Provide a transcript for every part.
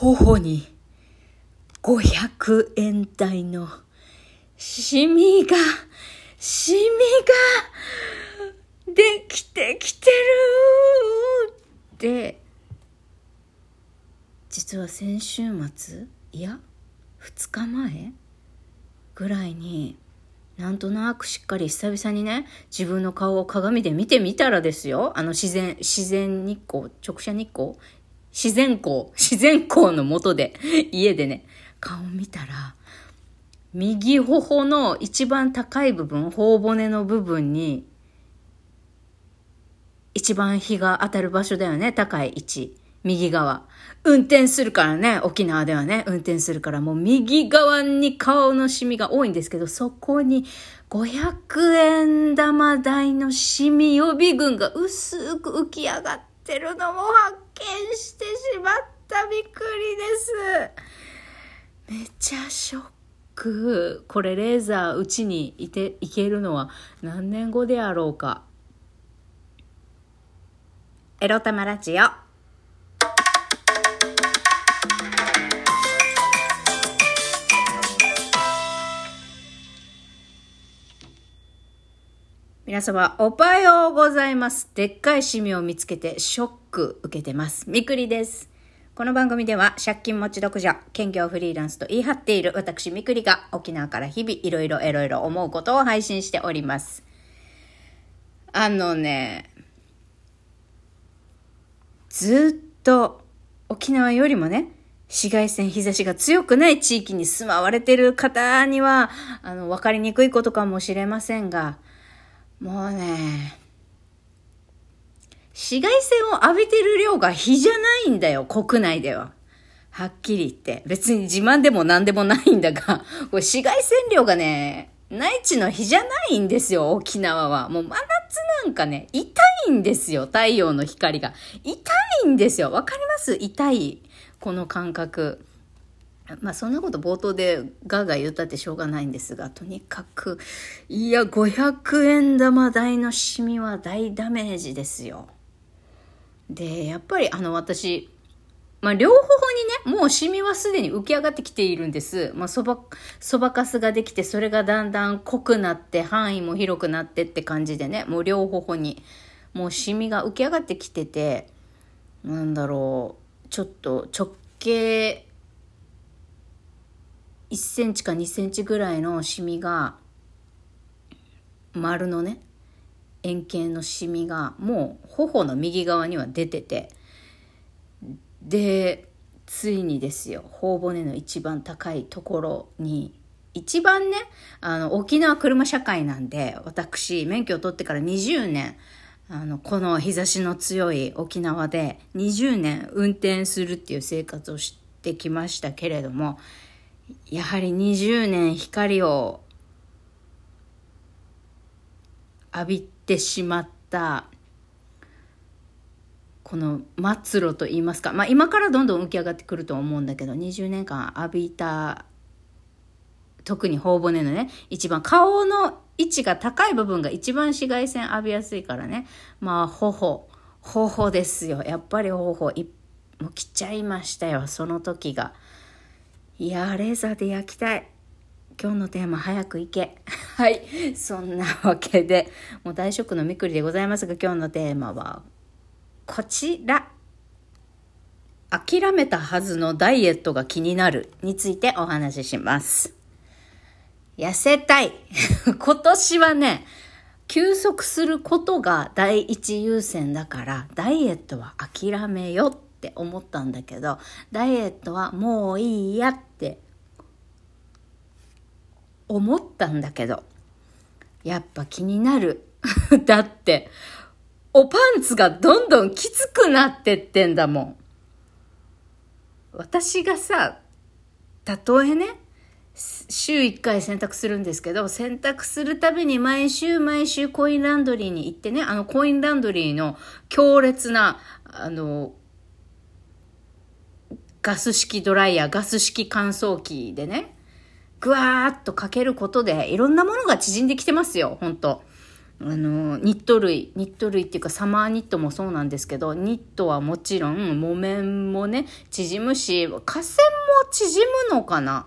頬に500円台のシミが、シミができてきてるって。実は先週末いや2日前ぐらいになんとなくしっかり久々にね自分の顔を鏡で見てみたらですよ。あの自然自然日光直射日光。自然光 自然光の下で家でね顔見たら右頬の一番高い部分頬骨の部分に一番日が当たる場所だよね高い位置右側。運転するからね、沖縄ではね、運転するからもう右側に顔のシミが多いんですけど、そこに500円玉台のシミ予備軍が薄く浮き上がってるのも発見してしまったびっくりです。めっちゃショック。これレーザーうちにいて、いけるのは何年後であろうか。エロタマラジオ。皆様、おはようございます。でっかいシミを見つけてショック受けてます。みくりです。この番組では借金持ち独者、兼業フリーランスと言い張っている私みくりが沖縄から日々いろいろいろいろ思うことを配信しております。あのね、ずっと沖縄よりもね、紫外線日差しが強くない地域に住まわれてる方には、あの、わかりにくいことかもしれませんが、もうね、紫外線を浴びてる量が比じゃないんだよ、国内では。はっきり言って。別に自慢でも何でもないんだが、これ紫外線量がね、内地の日じゃないんですよ、沖縄は。もう真夏なんかね、痛いんですよ、太陽の光が。痛いんですよ。わかります？痛い。この感覚。まあそんなこと冒頭でガーガー言ったってしょうがないんですが、とにかく、いや、500円玉台のシミは大ダメージですよ。で、やっぱりあの私、まあ両方にね、もうシミはすでに浮き上がってきているんです。まあそば、そばかすができて、それがだんだん濃くなって、範囲も広くなってって感じでね、もう両方に、もうシミが浮き上がってきてて、なんだろう、ちょっと直径、1センチか2センチぐらいのシミが丸のね円形のシミがもう頬の右側には出ててでついにですよ頬骨の一番高いところに一番ねあの沖縄車社会なんで私免許を取ってから20年あのこの日差しの強い沖縄で20年運転するっていう生活をしてきましたけれどもやはり20年光を浴びてしまったこの末路と言いますか、まあ、今からどんどん浮き上がってくると思うんだけど20年間浴びた特に頬骨のね一番顔の位置が高い部分が一番紫外線浴びやすいからねまあ頬頬ですよやっぱり頬いもう来ちゃいましたよその時が。いやレーザーで焼きたい。今日のテーマ、早く行け。はい。そんなわけで、もう大食のみくりでございますが、今日のテーマは、こちら。諦めたはずのダイエットが気になるについてお話しします。痩せたい。今年はね、休息することが第一優先だから、ダイエットは諦めよっって思ったんだけど、ダイエットはもういいやって思ったんだけど、やっぱ気になる。だって、おパンツがどんどんきつくなってってんだもん。私がさ、たとえね、週1回洗濯するんですけど、洗濯するたびに毎週毎週コインランドリーに行ってね、あのコインランドリーの強烈な、あの、ガス式ドライヤー、ガス式乾燥機でね、ぐわーっとかけることで、いろんなものが縮んできてますよ、本当。あの、ニット類、ニット類っていうかサマーニットもそうなんですけど、ニットはもちろん、木綿もね、縮むし、河川も縮むのかな。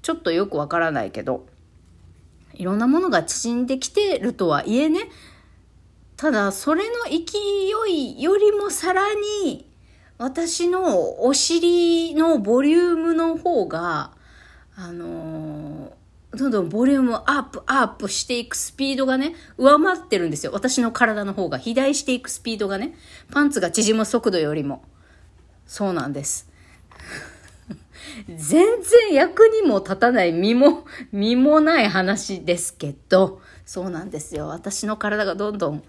ちょっとよくわからないけど、いろんなものが縮んできてるとはいえね、ただ、それの勢いよりもさらに、私のお尻のボリュームの方が、あのーどんどんボリュームアップアップしていくスピードがね、上回ってるんですよ。私の体の方が。肥大していくスピードがね、パンツが縮む速度よりも。そうなんです。全然役にも立たない身も、身もない話ですけど、そうなんですよ。私の体がどんどん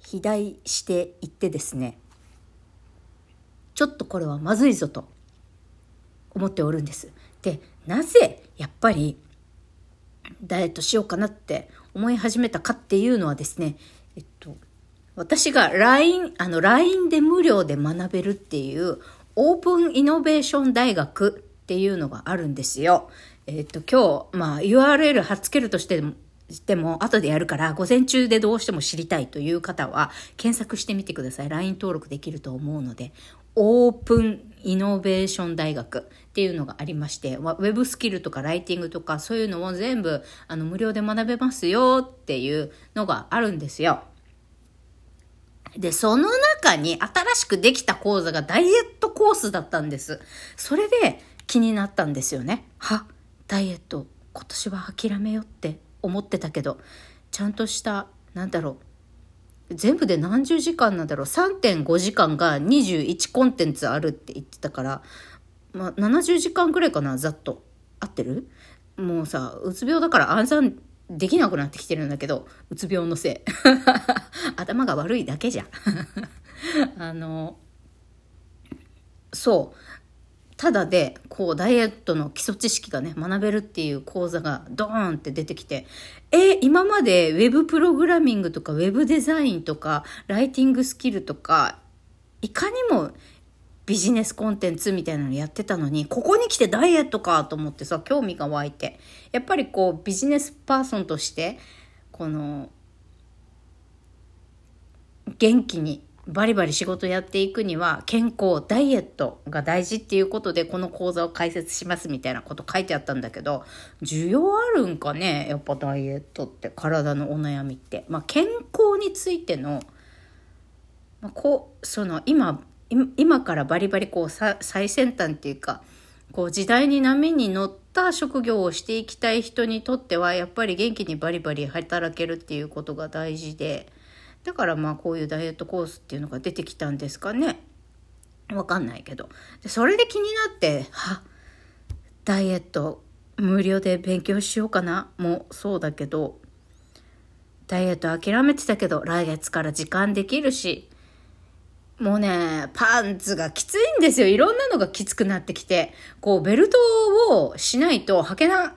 肥大していってですね、ちょっとこれはまずいぞと思っておるんです。で、なぜやっぱりダイエットしようかなって思い始めたかっていうのはですね、えっと、私が LINE、あの LINE で無料で学べるっていうオープンイノベーション大学っていうのがあるんですよ。えっと、今日、まあ URL 貼っつけるとしてでも後でやるから午前中でどうしても知りたいという方は検索してみてください。LINE 登録できると思うので、オープンイノベーション大学っていうのがありまして、ウェブスキルとかライティングとかそういうのを全部あの無料で学べますよっていうのがあるんですよ。で、その中に新しくできた講座がダイエットコースだったんです。それで気になったんですよね。は、ダイエット今年は諦めよって思ってたけど、ちゃんとした、なんだろう、全部で何十時間なんだろう3.5時間が21コンテンツあるって言ってたから、まあ、70時間くらいかなざっと。合ってる？もうさうつ病だから暗算できなくなってきてるんだけどうつ病のせい。頭が悪いだけじゃん。あのそう。ただで、こう、ダイエットの基礎知識がね、学べるっていう講座がドーンって出てきて、え、今までウェブプログラミングとか、ウェブデザインとか、ライティングスキルとか、いかにもビジネスコンテンツみたいなのやってたのに、ここに来てダイエットかと思ってさ、興味が湧いて。やっぱりこう、ビジネスパーソンとして、この、元気にバリバリ仕事やっていくには健康、ダイエットが大事っていうことでこの講座を開設しますみたいなこと書いてあったんだけど、需要あるんかねやっぱダイエットって体のお悩みって。まあ健康についての、まあ、こう、その今、今からバリバリこう最先端っていうか、こう時代に波に乗った職業をしていきたい人にとってはやっぱり元気にバリバリ働けるっていうことが大事で、だからまあこういうダイエットコースっていうのが出てきたんですかね。わかんないけど。でそれで気になって、は、ダイエット無料で勉強しようかなもそうだけど、ダイエット諦めてたけど、来月から時間できるし、もうね、パンツがきついんですよ。いろんなのがきつくなってきて、こう、ベルトをしないと履けな、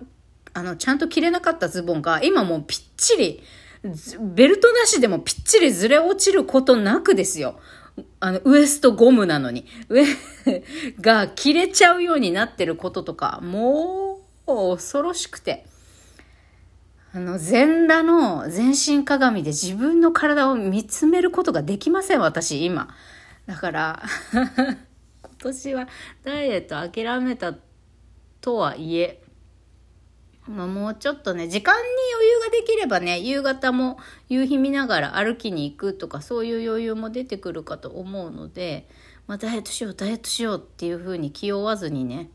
あの、ちゃんと着れなかったズボンが、今もうぴっちり、ベルトなしでもぴっちりずれ落ちることなくですよ。あの、ウエストゴムなのに、上 が切れちゃうようになってることとか、もう恐ろしくて。あの、全裸の全身鏡で自分の体を見つめることができません、私、今。だから、今年はダイエット諦めたとはいえ、まあ、もうちょっとね、時間にができればね、夕方も夕日見ながら歩きに行くとか、そういう余裕も出てくるかと思うので、まあ、ダイエットしよう、ダイエットしようっていうふうに気負わずにね、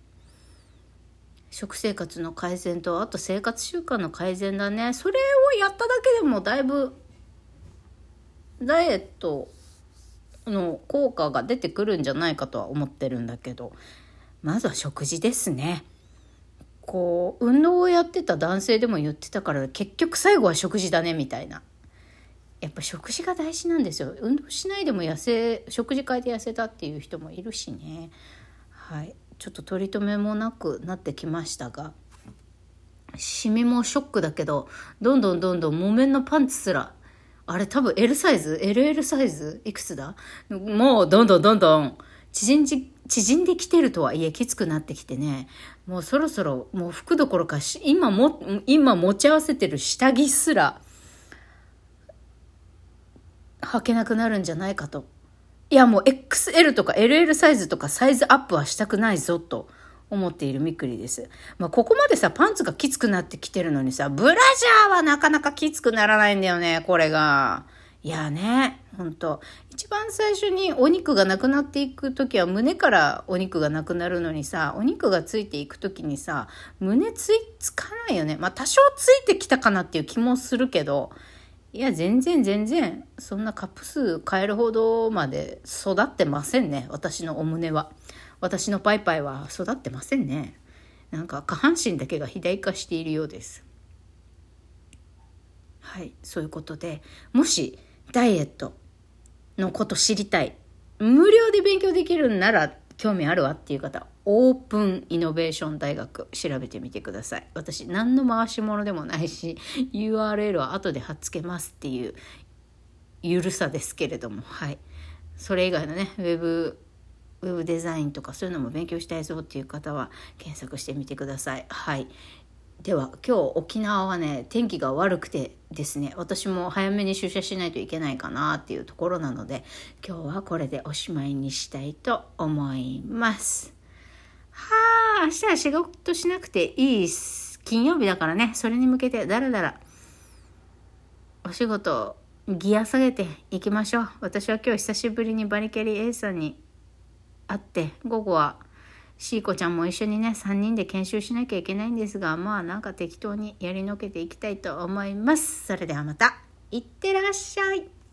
食生活の改善と、あと生活習慣の改善だね。それをやっただけでもだいぶ、ダイエットの効果が出てくるんじゃないかとは思ってるんだけど、まずは食事ですね。こう運動をやってた男性でも言ってたから結局最後は食事だねみたいな。やっぱ食事が大事なんですよ。運動しないでも痩せ食事変えて痩せたっていう人もいるしね。はい。ちょっと取り留めもなくなってきましたが。シミもショックだけどどんどんどんどん木綿のパンツすらあれ多分 L サイズ ?LL サイズ？いくつだ？もうどんどんどんどん縮んじ縮んできてるとはいえきつくなってきてねもうそろそろもう服どころか今も今持ち合わせてる下着すら履けなくなるんじゃないかといやもう XL とか LL サイズとかサイズアップはしたくないぞと思っているみっくりです。まあ、ここまでさ、パンツがきつくなってきてるのにさ、ブラジャーはなかなかきつくならないんだよね、これが。いやね、ほんと。一番最初にお肉がなくなっていく時は胸からお肉がなくなるのにさ、お肉がついていく時にさ、胸つい、つかないよね。まあ多少ついてきたかなっていう気もするけど、いや、全然全然、そんなカップ数変えるほどまで育ってませんね、私のお胸は。私のパイパイは育ってませんね。なんか下半身だけが肥大化しているようです。はい、そういうことで、もしダイエットのこと知りたい、無料で勉強できるんなら興味あるわっていう方、オープンイノベーション大学調べてみてください。私何の回し物でもないし、URL は後で貼っつけますっていうゆるさですけれども、はい。それ以外のね、ウェブウェブデザインとかそういうのも勉強したいぞっていう方は検索してみてください。はい。では今日沖縄はね天気が悪くてですね私も早めに出社しないといけないかなっていうところなので今日はこれでおしまいにしたいと思います。はあ明日は仕事しなくていい金曜日だからねそれに向けてだらだらお仕事ギア下げていきましょう。私は今日久しぶりにバリキャリ A さんに会って午後はシーコちゃんも一緒にね3人で研修しなきゃいけないんですがまあなんか適当にやりのけていきたいと思います。それではまた。いってらっしゃい。